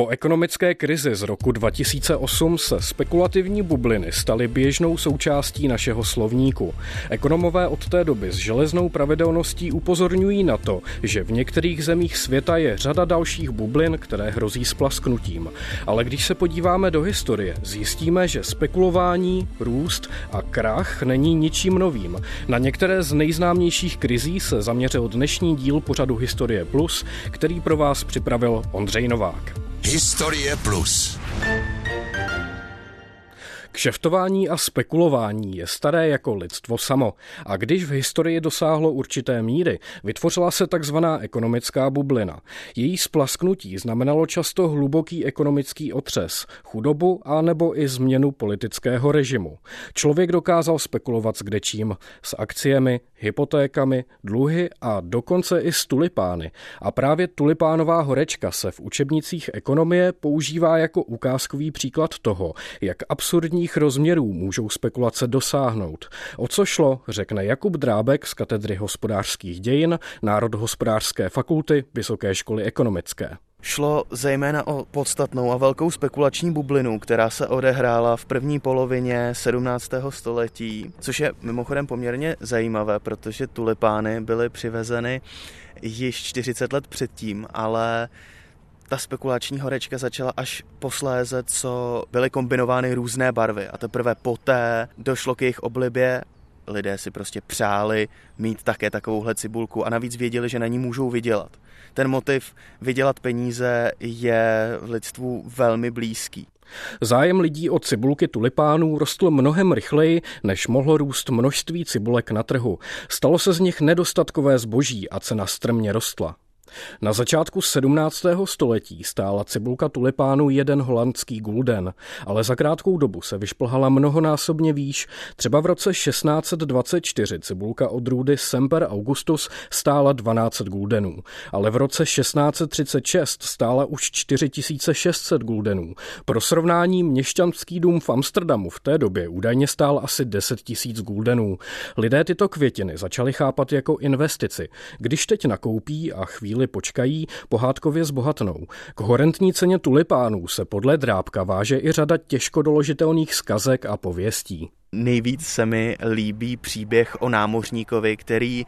Po ekonomické krizi z roku 2008 se spekulativní bubliny staly běžnou součástí našeho slovníku. Ekonomové od té doby s železnou pravidelností upozorňují na to, že v některých zemích světa je řada dalších bublin, které hrozí splasknutím. Ale když se podíváme do historie, zjistíme, že spekulování, růst a krach není ničím novým. Na některé z nejznámějších krizí se zaměřil dnešní díl pořadu Historie Plus, který pro vás připravil Ondřej Novák. Historie Plus. Kšeftování a spekulování je staré jako lidstvo samo a když v historii dosáhlo určité míry, vytvořila se takzvaná ekonomická bublina. Její splasknutí znamenalo často hluboký ekonomický otřes, chudobu a nebo i změnu politického režimu. Člověk dokázal spekulovat s kdečím, s akciemi, hypotékami, dluhy a dokonce i s tulipány. A právě tulipánová horečka se v učebnicích ekonomie používá jako ukázkový příklad toho, jak absurdních rozměrů můžou spekulace dosáhnout. O co šlo, řekne Jakub Drábek z katedry hospodářských dějin Národohospodářské fakulty Vysoké školy ekonomické. Šlo zejména o podstatnou a velkou spekulační bublinu, která se odehrála v první polovině 17. století, což je mimochodem poměrně zajímavé, protože tulipány byly přivezeny již 40 let předtím, ale ta spekulační horečka začala až posléze, co byly kombinovány různé barvy a teprve poté došlo k jejich oblibě lidé si prostě přáli mít také takovouhle cibulku a navíc věděli, že na ní můžou vydělat. Ten motiv vydělat peníze je v lidstvu velmi blízký. Zájem lidí o cibulky tulipánů rostl mnohem rychleji, než mohlo růst množství cibulek na trhu. Stalo se z nich nedostatkové zboží a cena strmně rostla. Na začátku 17. století stála cibulka tulipánu jeden holandský gulden, ale za krátkou dobu se vyšplhala mnohonásobně výš. Třeba v roce 1624 cibulka odrůdy Semper Augustus stála 12 guldenů, ale v roce 1636 stála už 4600 guldenů. Pro srovnání měšťanský dům v Amsterdamu v té době údajně stál asi 10 000 guldenů. Lidé tyto květiny začali chápat jako investici. Když teď nakoupí a chvíli chvíli počkají, pohádkově zbohatnou. K horentní ceně tulipánů se podle Drábka váže i řada těžko doložitelných skazek a pověstí. Nejvíc se mi líbí příběh o námořníkovi, který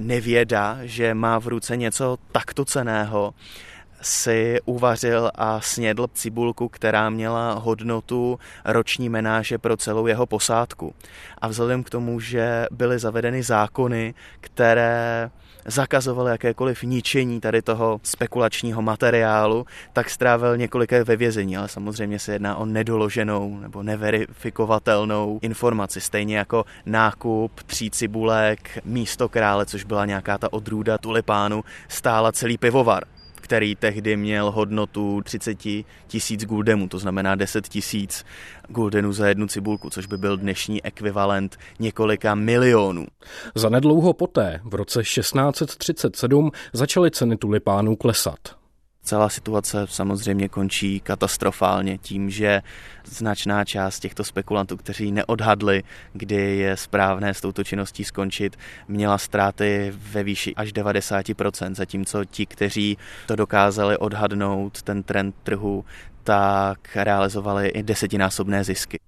nevědá, že má v ruce něco takto ceného, si uvařil a snědl cibulku, která měla hodnotu roční menáže pro celou jeho posádku. A vzhledem k tomu, že byly zavedeny zákony, které zakazoval jakékoliv ničení tady toho spekulačního materiálu, tak strávil několik ve vězení, ale samozřejmě se jedná o nedoloženou nebo neverifikovatelnou informaci, stejně jako nákup tří cibulek místo krále, což byla nějaká ta odrůda tulipánu, stála celý pivovar který tehdy měl hodnotu 30 tisíc guldemů, to znamená 10 tisíc guldenů za jednu cibulku, což by byl dnešní ekvivalent několika milionů. Zanedlouho poté, v roce 1637, začaly ceny tulipánů klesat. Celá situace samozřejmě končí katastrofálně tím, že značná část těchto spekulantů, kteří neodhadli, kdy je správné s touto činností skončit, měla ztráty ve výši až 90%, zatímco ti, kteří to dokázali odhadnout, ten trend trhu, tak realizovali i desetinásobné zisky.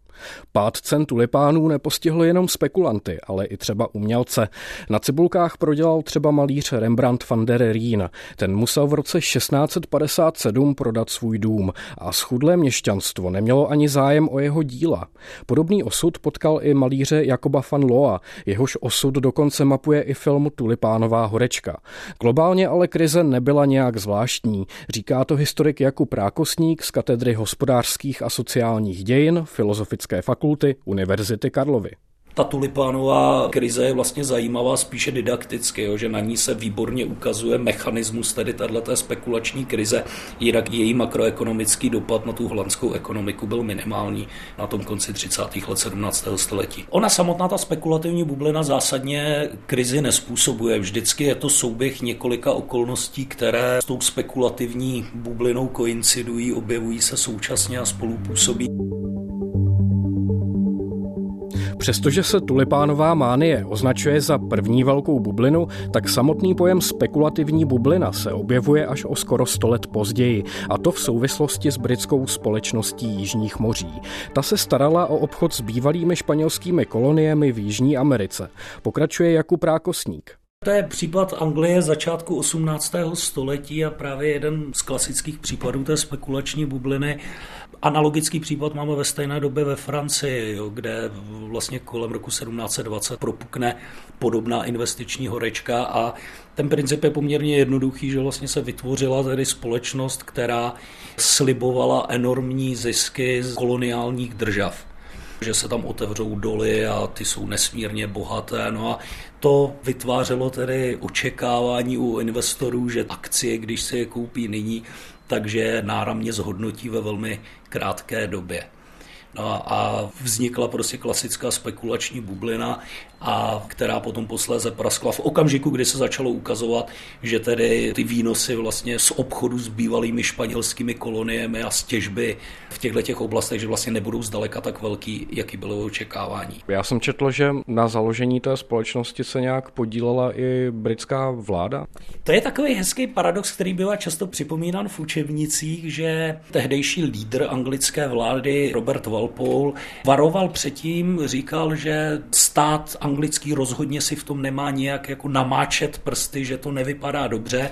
Pád cen tulipánů nepostihl jenom spekulanty, ale i třeba umělce. Na cibulkách prodělal třeba malíř Rembrandt van der Rijn. Ten musel v roce 1657 prodat svůj dům a schudlé měšťanstvo nemělo ani zájem o jeho díla. Podobný osud potkal i malíře Jakoba van Loa, jehož osud dokonce mapuje i film Tulipánová horečka. Globálně ale krize nebyla nějak zvláštní, říká to historik Jakub Rákosník z katedry hospodářských a sociálních dějin, filozofické Filozofické fakulty Univerzity Karlovy. Ta tulipánová krize je vlastně zajímavá spíše didakticky, jo, že na ní se výborně ukazuje mechanismus tedy tato spekulační krize, jinak její makroekonomický dopad na tu holandskou ekonomiku byl minimální na tom konci 30. let 17. století. Ona samotná ta spekulativní bublina zásadně krizi nespůsobuje. Vždycky je to souběh několika okolností, které s tou spekulativní bublinou koincidují, objevují se současně a spolupůsobí. Přestože se tulipánová mánie označuje za první velkou bublinu, tak samotný pojem spekulativní bublina se objevuje až o skoro 100 let později, a to v souvislosti s britskou společností Jižních moří. Ta se starala o obchod s bývalými španělskými koloniemi v Jižní Americe. Pokračuje Jakub Rákosník. To je případ Anglie začátku 18. století a právě jeden z klasických případů té spekulační bubliny. Analogický případ máme ve stejné době ve Francii, jo, kde vlastně kolem roku 1720 propukne podobná investiční horečka a ten princip je poměrně jednoduchý, že vlastně se vytvořila tedy společnost, která slibovala enormní zisky z koloniálních držav že se tam otevřou doly a ty jsou nesmírně bohaté. No a to vytvářelo tedy očekávání u investorů, že akcie, když se je koupí nyní, takže náramně zhodnotí ve velmi krátké době. No a vznikla prostě klasická spekulační bublina, a která potom posléze praskla v okamžiku, kdy se začalo ukazovat, že tedy ty výnosy vlastně z obchodu s bývalými španělskými koloniemi a z těžby v těchto těch oblastech, že vlastně nebudou zdaleka tak velký, jaký bylo očekávání. Já jsem četl, že na založení té společnosti se nějak podílela i britská vláda. To je takový hezký paradox, který bývá často připomínán v učebnicích, že tehdejší lídr anglické vlády Robert Walpole varoval předtím, říkal, že stát anglický rozhodně si v tom nemá nějak jako namáčet prsty, že to nevypadá dobře.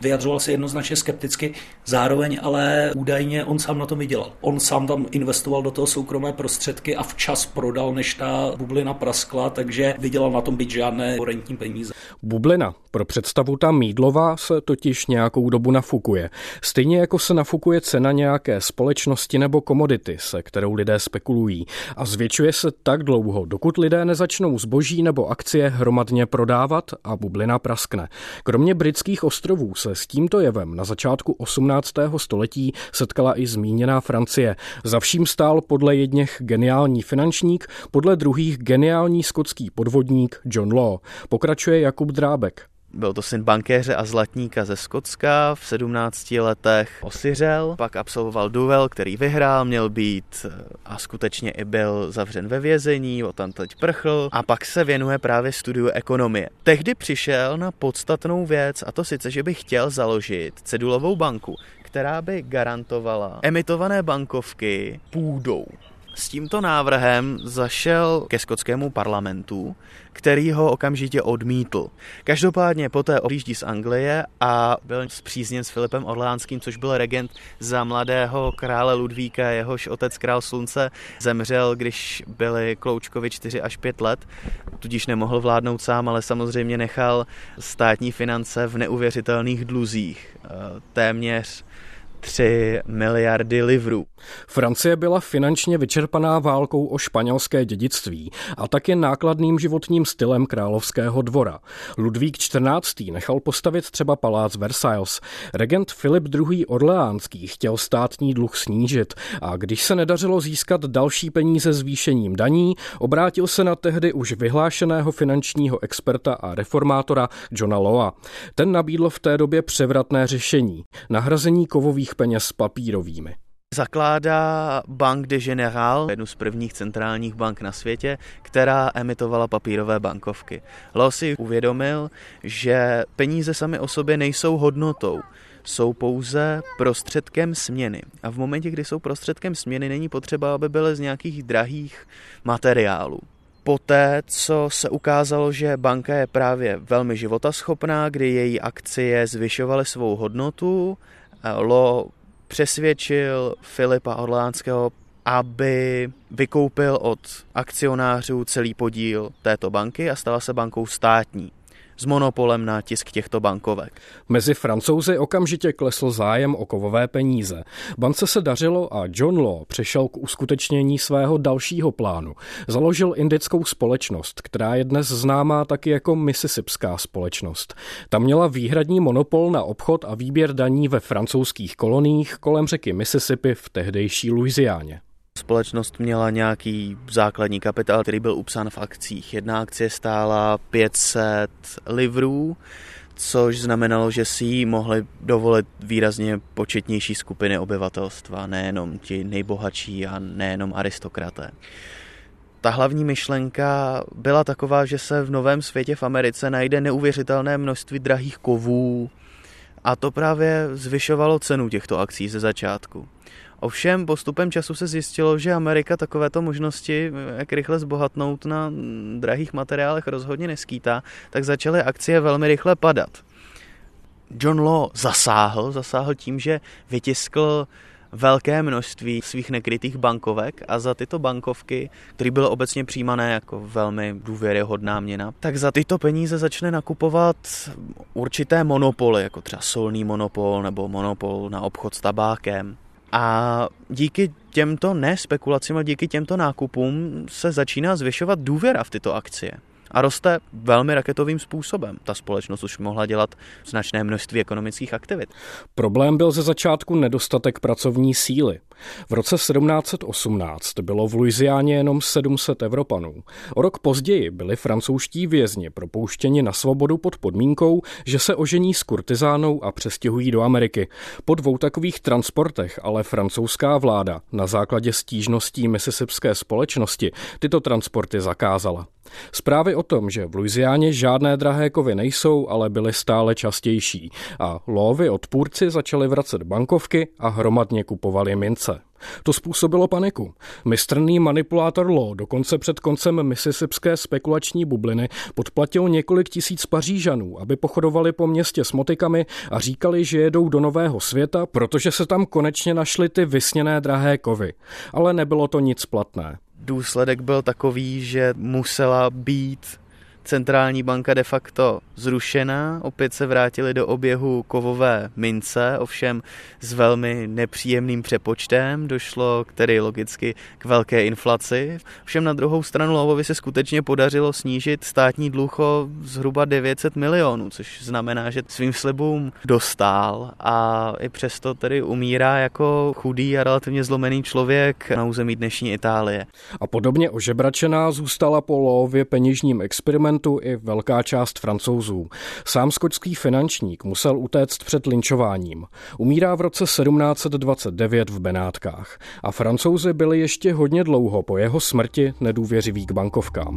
Vyjadřoval se jednoznačně skepticky, zároveň ale údajně on sám na tom vydělal. On sám tam investoval do toho soukromé prostředky a včas prodal, než ta bublina praskla, takže vydělal na tom být žádné horentní peníze. Bublina. Pro představu ta mídlová se totiž nějakou dobu nafukuje. Stejně jako se nafukuje cena nějaké společnosti nebo komodity, se kterou lidé spekulují. A zvětšuje se tak dlouho, dokud lidé nezačnou zboží nebo akcie hromadně prodávat a bublina praskne. Kromě britských ostrovů se s tímto jevem na začátku 18. století setkala i zmíněná Francie. Za vším stál podle jedněch geniální finančník, podle druhých geniální skotský podvodník John Law. Pokračuje Jakub Drábek. Byl to syn bankéře a zlatníka ze Skotska, v 17 letech osiřel, pak absolvoval duel, který vyhrál, měl být eh, a skutečně i byl zavřen ve vězení, o tam teď prchl a pak se věnuje právě studiu ekonomie. Tehdy přišel na podstatnou věc a to sice, že by chtěl založit cedulovou banku, která by garantovala emitované bankovky půdou. S tímto návrhem zašel ke skotskému parlamentu, který ho okamžitě odmítl. Každopádně poté odjíždí z Anglie a byl zpřízněn s Filipem Orleánským, což byl regent za mladého krále Ludvíka, jehož otec král slunce zemřel, když byli Kloučkovi 4 až 5 let, tudíž nemohl vládnout sám, ale samozřejmě nechal státní finance v neuvěřitelných dluzích. Eh, téměř 3 miliardy livrů. Francie byla finančně vyčerpaná válkou o španělské dědictví a taky nákladným životním stylem královského dvora. Ludvík XIV. nechal postavit třeba palác Versailles. Regent Filip II. Orleánský chtěl státní dluh snížit a když se nedařilo získat další peníze zvýšením daní, obrátil se na tehdy už vyhlášeného finančního experta a reformátora Johna Loa. Ten nabídl v té době převratné řešení – nahrazení kovových peněz papírovými. Zakládá Bank de General, jednu z prvních centrálních bank na světě, která emitovala papírové bankovky. Lo si uvědomil, že peníze sami o sobě nejsou hodnotou, jsou pouze prostředkem směny. A v momentě, kdy jsou prostředkem směny, není potřeba, aby byly z nějakých drahých materiálů. Poté, co se ukázalo, že banka je právě velmi životaschopná, kdy její akcie zvyšovaly svou hodnotu, Lo přesvědčil Filipa Orlánského, aby vykoupil od akcionářů celý podíl této banky a stala se bankou státní s monopolem na tisk těchto bankovek. Mezi francouzi okamžitě klesl zájem o kovové peníze. Bance se dařilo a John Law přešel k uskutečnění svého dalšího plánu. Založil indickou společnost, která je dnes známá taky jako Mississippská společnost. Ta měla výhradní monopol na obchod a výběr daní ve francouzských koloních kolem řeky Mississippi v tehdejší Louisianě. Společnost měla nějaký základní kapitál, který byl upsán v akcích. Jedna akcie stála 500 livrů, což znamenalo, že si ji mohly dovolit výrazně početnější skupiny obyvatelstva, nejenom ti nejbohatší a nejenom aristokraté. ta hlavní myšlenka byla taková, že se v novém světě v Americe najde neuvěřitelné množství drahých kovů a to právě zvyšovalo cenu těchto akcí ze začátku. Ovšem postupem času se zjistilo, že Amerika takovéto možnosti, jak rychle zbohatnout na drahých materiálech rozhodně neskýtá, tak začaly akcie velmi rychle padat. John Law zasáhl, zasáhl tím, že vytiskl velké množství svých nekrytých bankovek a za tyto bankovky, které bylo obecně přijímané jako velmi důvěryhodná měna, tak za tyto peníze začne nakupovat určité monopoly, jako třeba solný monopol nebo monopol na obchod s tabákem. A díky těmto ne spekulacím, ale díky těmto nákupům se začíná zvyšovat důvěra v tyto akcie a roste velmi raketovým způsobem. Ta společnost už mohla dělat značné množství ekonomických aktivit. Problém byl ze začátku nedostatek pracovní síly. V roce 1718 bylo v Louisianě jenom 700 Evropanů. O rok později byli francouzští vězni propouštěni na svobodu pod podmínkou, že se ožení s kurtizánou a přestěhují do Ameriky. Po dvou takových transportech ale francouzská vláda na základě stížností misisipské společnosti tyto transporty zakázala. Zprávy o tom, že v Louisianě žádné drahé kovy nejsou, ale byly stále častější a lovy odpůrci začali vracet bankovky a hromadně kupovali mince. To způsobilo paniku. Mistrný manipulátor Law dokonce před koncem misisipské spekulační bubliny podplatil několik tisíc Pařížanů, aby pochodovali po městě s motikami a říkali, že jedou do nového světa, protože se tam konečně našly ty vysněné drahé kovy. Ale nebylo to nic platné důsledek byl takový, že musela být centrální banka de facto zrušena, opět se vrátili do oběhu kovové mince, ovšem s velmi nepříjemným přepočtem, došlo k tedy logicky k velké inflaci. Ovšem na druhou stranu Lovovi se skutečně podařilo snížit státní dluh o zhruba 900 milionů, což znamená, že svým slibům dostal a i přesto tedy umírá jako chudý a relativně zlomený člověk na území dnešní Itálie. A podobně ožebračená zůstala po Lově peněžním experimentu i velká část francouzů. Sám skočský finančník musel utéct před linčováním. Umírá v roce 1729 v Benátkách a francouzi byli ještě hodně dlouho po jeho smrti nedůvěřiví k bankovkám.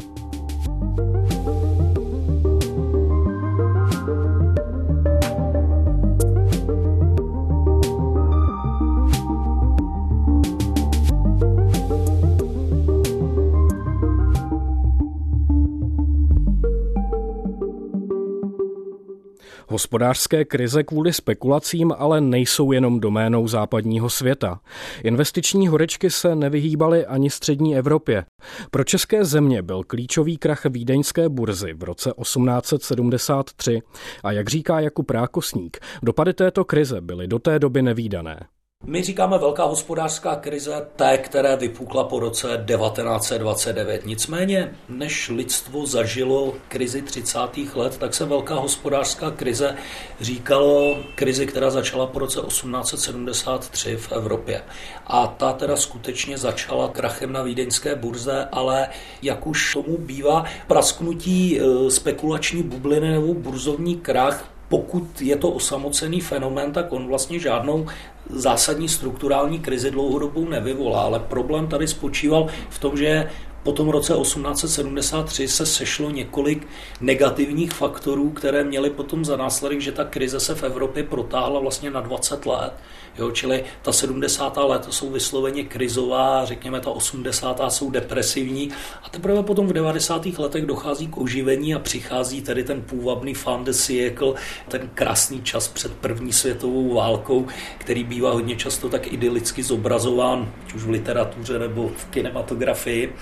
Hospodářské krize kvůli spekulacím ale nejsou jenom doménou západního světa. Investiční horečky se nevyhýbaly ani střední Evropě. Pro české země byl klíčový krach vídeňské burzy v roce 1873 a jak říká Jakub Rákosník, dopady této krize byly do té doby nevýdané. My říkáme velká hospodářská krize té, které vypukla po roce 1929. Nicméně, než lidstvo zažilo krizi 30. let, tak se velká hospodářská krize říkalo krizi, která začala po roce 1873 v Evropě. A ta teda skutečně začala krachem na vídeňské burze, ale jak už tomu bývá, prasknutí e, spekulační bubliny nebo burzovní krach pokud je to osamocený fenomén, tak on vlastně žádnou zásadní strukturální krizi dlouhodobou nevyvolá, ale problém tady spočíval v tom, že po tom roce 1873 se sešlo několik negativních faktorů, které měly potom za následek, že ta krize se v Evropě protáhla vlastně na 20 let. Jo, čili ta 70. léta jsou vysloveně krizová, řekněme ta 80. jsou depresivní a teprve potom v 90. letech dochází k oživení a přichází tedy ten půvabný fan de siècle, ten krásný čas před první světovou válkou, který bývá hodně často tak idylicky zobrazován, ať už v literatuře nebo v kinematografii.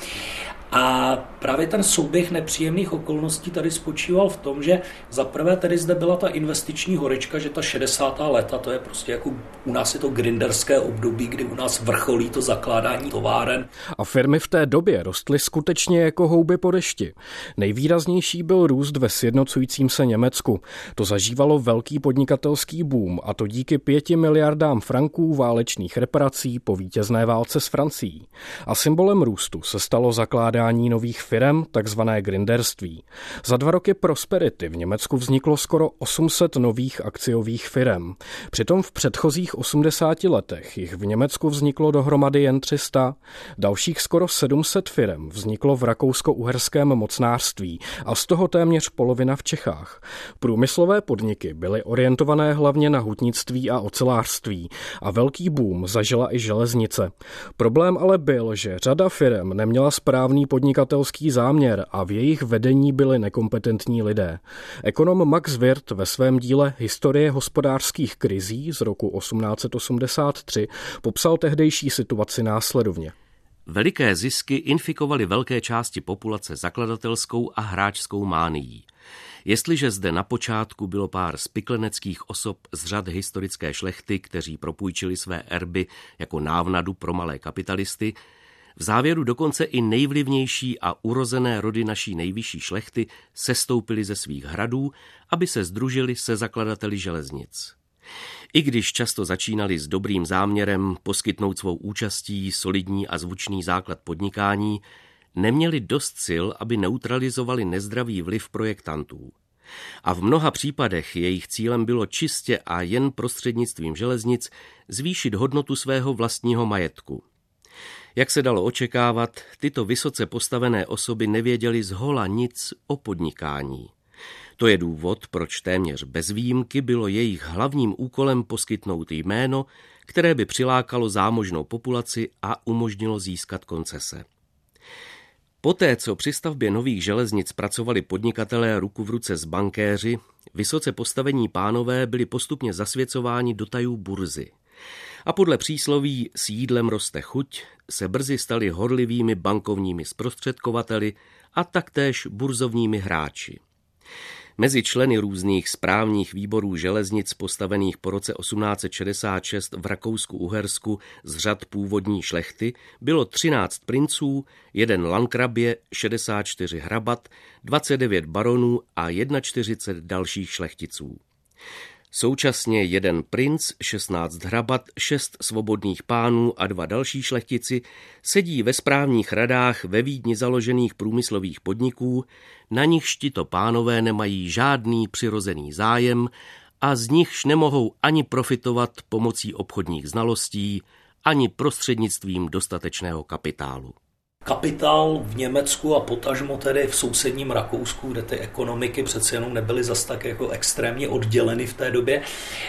A právě ten souběh nepříjemných okolností tady spočíval v tom, že za prvé tedy zde byla ta investiční horečka, že ta 60. léta, to je prostě jako u nás je to grinderské období, kdy u nás vrcholí to zakládání továren. A firmy v té době rostly skutečně jako houby po dešti. Nejvýraznější byl růst ve sjednocujícím se Německu. To zažívalo velký podnikatelský boom a to díky pěti miliardám franků válečných reparací po vítězné válce s Francií. A symbolem růstu se stalo zakládání zavírání nových firem, takzvané grinderství. Za dva roky prosperity v Německu vzniklo skoro 800 nových akciových firem. Přitom v předchozích 80 letech jich v Německu vzniklo dohromady jen 300. Dalších skoro 700 firem vzniklo v rakousko-uherském mocnářství a z toho téměř polovina v Čechách. Průmyslové podniky byly orientované hlavně na hutnictví a ocelářství a velký boom zažila i železnice. Problém ale byl, že řada firm neměla správný podnikatelský záměr a v jejich vedení byli nekompetentní lidé. Ekonom Max Wirth ve svém díle Historie hospodářských krizí z roku 1883 popsal tehdejší situaci následovně. Veliké zisky infikovaly velké části populace zakladatelskou a hráčskou mánií. Jestliže zde na počátku bylo pár spikleneckých osob z řad historické šlechty, kteří propůjčili své erby jako návnadu pro malé kapitalisty, v závěru dokonce i nejvlivnější a urozené rody naší nejvyšší šlechty sestoupily ze svých hradů, aby se združili se zakladateli železnic. I když často začínali s dobrým záměrem poskytnout svou účastí solidní a zvučný základ podnikání, neměli dost sil, aby neutralizovali nezdravý vliv projektantů. A v mnoha případech jejich cílem bylo čistě a jen prostřednictvím železnic zvýšit hodnotu svého vlastního majetku. Jak se dalo očekávat, tyto vysoce postavené osoby nevěděly z hola nic o podnikání. To je důvod, proč téměř bez výjimky bylo jejich hlavním úkolem poskytnout jméno, které by přilákalo zámožnou populaci a umožnilo získat koncese. Poté, co při stavbě nových železnic pracovali podnikatelé ruku v ruce s bankéři, vysoce postavení pánové byli postupně zasvěcováni do tajů burzy. A podle přísloví s jídlem roste chuť se brzy stali horlivými bankovními zprostředkovateli a taktéž burzovními hráči. Mezi členy různých správních výborů železnic postavených po roce 1866 v Rakousku-Uhersku z řad původní šlechty bylo 13 princů, jeden lankrabě, 64 hrabat, 29 baronů a 41 dalších šlechticů. Současně jeden princ, 16 hrabat, šest svobodných pánů a dva další šlechtici sedí ve správních radách ve Vídni založených průmyslových podniků, na nichž tito pánové nemají žádný přirozený zájem a z nichž nemohou ani profitovat pomocí obchodních znalostí, ani prostřednictvím dostatečného kapitálu kapitál v Německu a potažmo tedy v sousedním Rakousku, kde ty ekonomiky přece jenom nebyly zas tak jako extrémně odděleny v té době,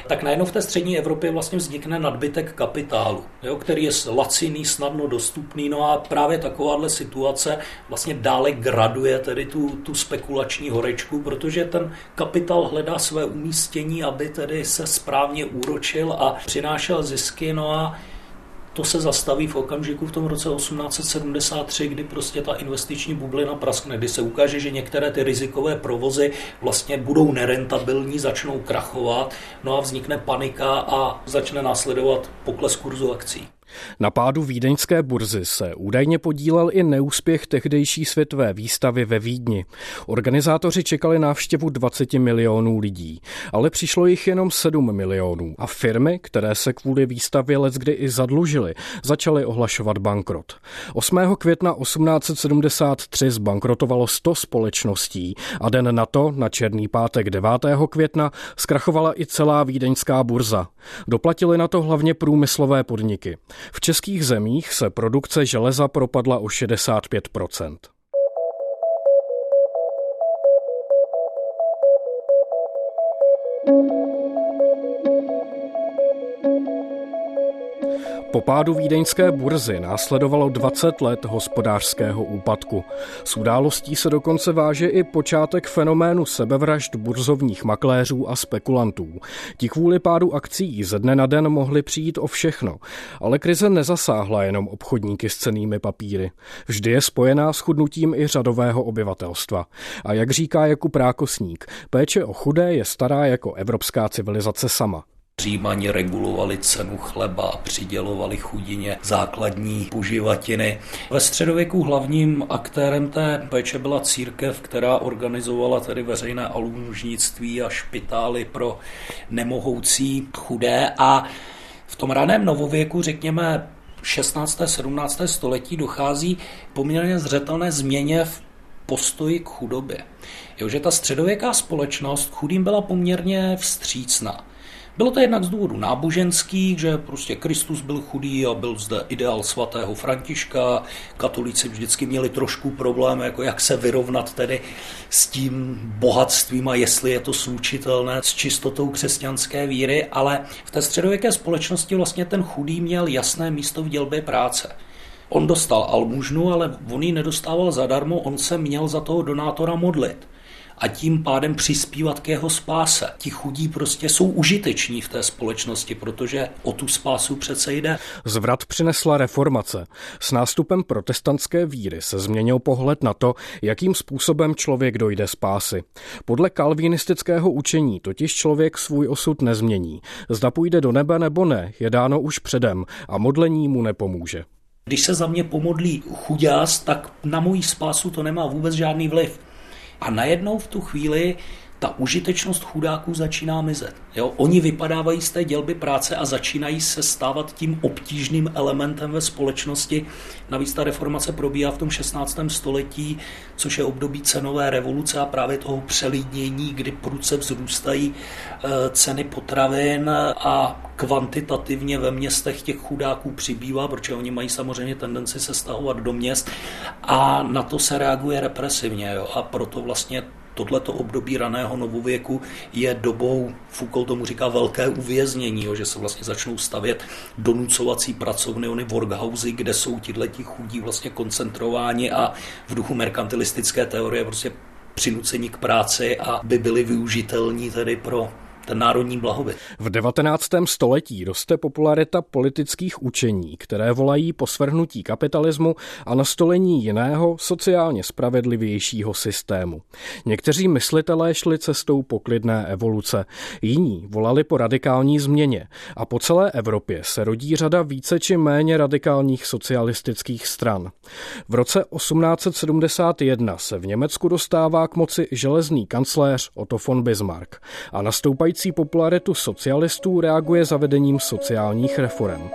tak najednou v té střední Evropě vlastně vznikne nadbytek kapitálu, jo, který je laciný, snadno dostupný, no a právě takováhle situace vlastně dále graduje tedy tu, tu spekulační horečku, protože ten kapitál hledá své umístění, aby tedy se správně úročil a přinášel zisky, no a to se zastaví v okamžiku v tom roce 1873, kdy prostě ta investiční bublina praskne, kdy se ukáže, že některé ty rizikové provozy vlastně budou nerentabilní, začnou krachovat, no a vznikne panika a začne následovat pokles kurzu akcí. Na pádu vídeňské burzy se údajně podílel i neúspěch tehdejší světové výstavy ve Vídni. Organizátoři čekali návštěvu 20 milionů lidí, ale přišlo jich jenom 7 milionů a firmy, které se kvůli výstavě leckdy i zadlužily, začaly ohlašovat bankrot. 8. května 1873 zbankrotovalo 100 společností a den na to, na Černý pátek 9. května, zkrachovala i celá vídeňská burza. Doplatili na to hlavně průmyslové podniky. V českých zemích se produkce železa propadla o 65 Po pádu vídeňské burzy následovalo 20 let hospodářského úpadku. S událostí se dokonce váže i počátek fenoménu sebevražd burzovních makléřů a spekulantů. Ti kvůli pádu akcí ze dne na den mohli přijít o všechno, ale krize nezasáhla jenom obchodníky s cenými papíry. Vždy je spojená s chudnutím i řadového obyvatelstva. A jak říká Jakub Rákosník, péče o chudé je stará jako evropská civilizace sama. Římani regulovali cenu chleba, přidělovali chudině základní poživatiny. Ve středověku hlavním aktérem té péče byla církev, která organizovala tedy veřejné almužnictví a špitály pro nemohoucí chudé a v tom raném novověku, řekněme 16. 17. století dochází poměrně zřetelné změně v postoji k chudobě. Jo, že ta středověká společnost chudým byla poměrně vstřícná. Bylo to jednak z důvodu náboženských, že prostě Kristus byl chudý a byl zde ideál svatého Františka. Katolíci vždycky měli trošku problém, jako jak se vyrovnat tedy s tím bohatstvím a jestli je to slučitelné s čistotou křesťanské víry, ale v té středověké společnosti vlastně ten chudý měl jasné místo v dělbě práce. On dostal almužnu, ale on ji nedostával zadarmo, on se měl za toho donátora modlit a tím pádem přispívat k jeho spáse. Ti chudí prostě jsou užiteční v té společnosti, protože o tu spásu přece jde. Zvrat přinesla reformace. S nástupem protestantské víry se změnil pohled na to, jakým způsobem člověk dojde spásy. Podle kalvinistického učení totiž člověk svůj osud nezmění. Zda půjde do nebe nebo ne, je dáno už předem a modlení mu nepomůže. Když se za mě pomodlí chudáz, tak na moji spásu to nemá vůbec žádný vliv. A najednou v tu chvíli ta užitečnost chudáků začíná mizet. Jo? Oni vypadávají z té dělby práce a začínají se stávat tím obtížným elementem ve společnosti. Navíc ta reformace probíhá v tom 16. století, což je období cenové revoluce a právě toho přelidnění, kdy prudce vzrůstají eh, ceny potravin a kvantitativně ve městech těch chudáků přibývá, protože oni mají samozřejmě tendenci se stahovat do měst a na to se reaguje represivně. Jo? A proto vlastně tohleto období raného novověku je dobou, Foucault tomu říká velké uvěznění, jo, že se vlastně začnou stavět donucovací pracovny, ony workhousey, kde jsou tihleti chudí vlastně koncentrováni a v duchu merkantilistické teorie prostě přinucení k práci a by byli využitelní tedy pro ten národní blahobyt. V 19. století roste popularita politických učení, které volají po svrhnutí kapitalismu a nastolení jiného, sociálně spravedlivějšího systému. Někteří myslitelé šli cestou poklidné evoluce, jiní volali po radikální změně a po celé Evropě se rodí řada více či méně radikálních socialistických stran. V roce 1871 se v Německu dostává k moci železný kancléř Otto von Bismarck a nastoupají Klesající popularitu socialistů reaguje zavedením sociálních reform.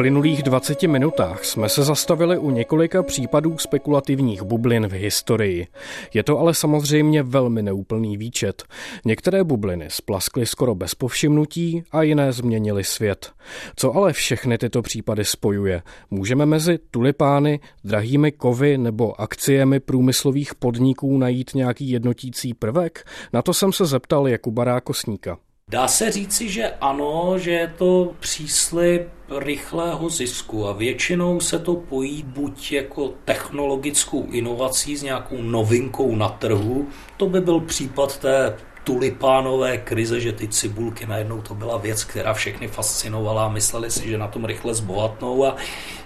Uplynulých 20 minutách jsme se zastavili u několika případů spekulativních bublin v historii. Je to ale samozřejmě velmi neúplný výčet. Některé bubliny splaskly skoro bez povšimnutí a jiné změnily svět. Co ale všechny tyto případy spojuje? Můžeme mezi tulipány, drahými kovy nebo akciemi průmyslových podniků najít nějaký jednotící prvek? Na to jsem se zeptal Jakuba Rákosníka. Dá se říci, že ano, že je to příslip rychlého zisku a většinou se to pojí buď jako technologickou inovací s nějakou novinkou na trhu, to by byl případ té tulipánové krize, že ty cibulky najednou to byla věc, která všechny fascinovala a mysleli si, že na tom rychle zbohatnou a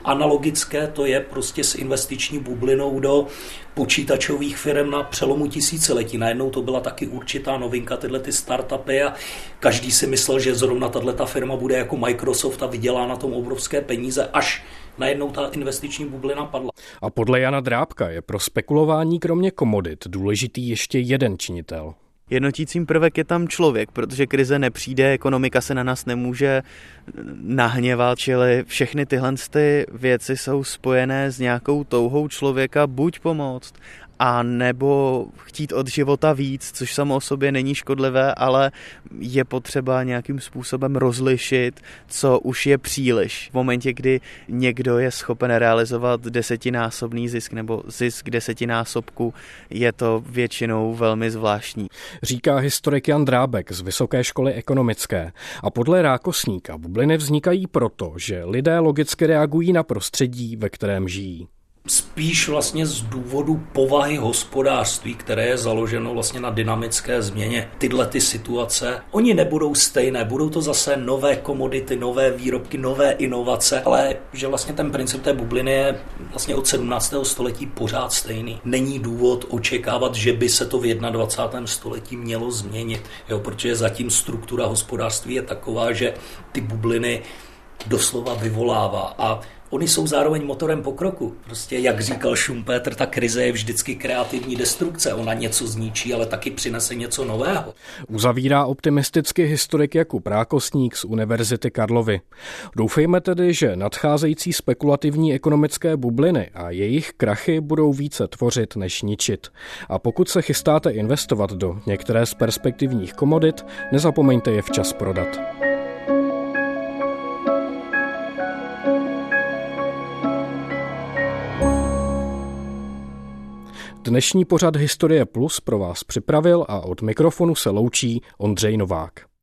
analogické to je prostě s investiční bublinou do počítačových firm na přelomu tisíciletí. Najednou to byla taky určitá novinka, tyhle ty startupy a každý si myslel, že zrovna tato firma bude jako Microsoft a vydělá na tom obrovské peníze, až najednou ta investiční bublina padla. A podle Jana Drábka je pro spekulování kromě komodit důležitý ještě jeden činitel. Jednotícím prvek je tam člověk, protože krize nepřijde, ekonomika se na nás nemůže nahněvat, čili všechny tyhle ty věci jsou spojené s nějakou touhou člověka buď pomoct, a nebo chtít od života víc, což samo o sobě není škodlivé, ale je potřeba nějakým způsobem rozlišit, co už je příliš. V momentě, kdy někdo je schopen realizovat desetinásobný zisk nebo zisk desetinásobku, je to většinou velmi zvláštní. Říká historik Jan Drábek z Vysoké školy ekonomické. A podle Rákosníka bubliny vznikají proto, že lidé logicky reagují na prostředí, ve kterém žijí spíš vlastně z důvodu povahy hospodářství, které je založeno vlastně na dynamické změně. Tyhle ty situace, oni nebudou stejné, budou to zase nové komodity, nové výrobky, nové inovace, ale že vlastně ten princip té bubliny je vlastně od 17. století pořád stejný. Není důvod očekávat, že by se to v 21. století mělo změnit, jo, protože zatím struktura hospodářství je taková, že ty bubliny doslova vyvolává. A oni jsou zároveň motorem pokroku. Prostě, jak říkal Schumpeter, ta krize je vždycky kreativní destrukce. Ona něco zničí, ale taky přinese něco nového. Uzavírá optimisticky historik Jakub Rákosník z Univerzity Karlovy. Doufejme tedy, že nadcházející spekulativní ekonomické bubliny a jejich krachy budou více tvořit než ničit. A pokud se chystáte investovat do některé z perspektivních komodit, nezapomeňte je včas prodat. Dnešní pořad Historie Plus pro vás připravil a od mikrofonu se loučí Ondřej Novák.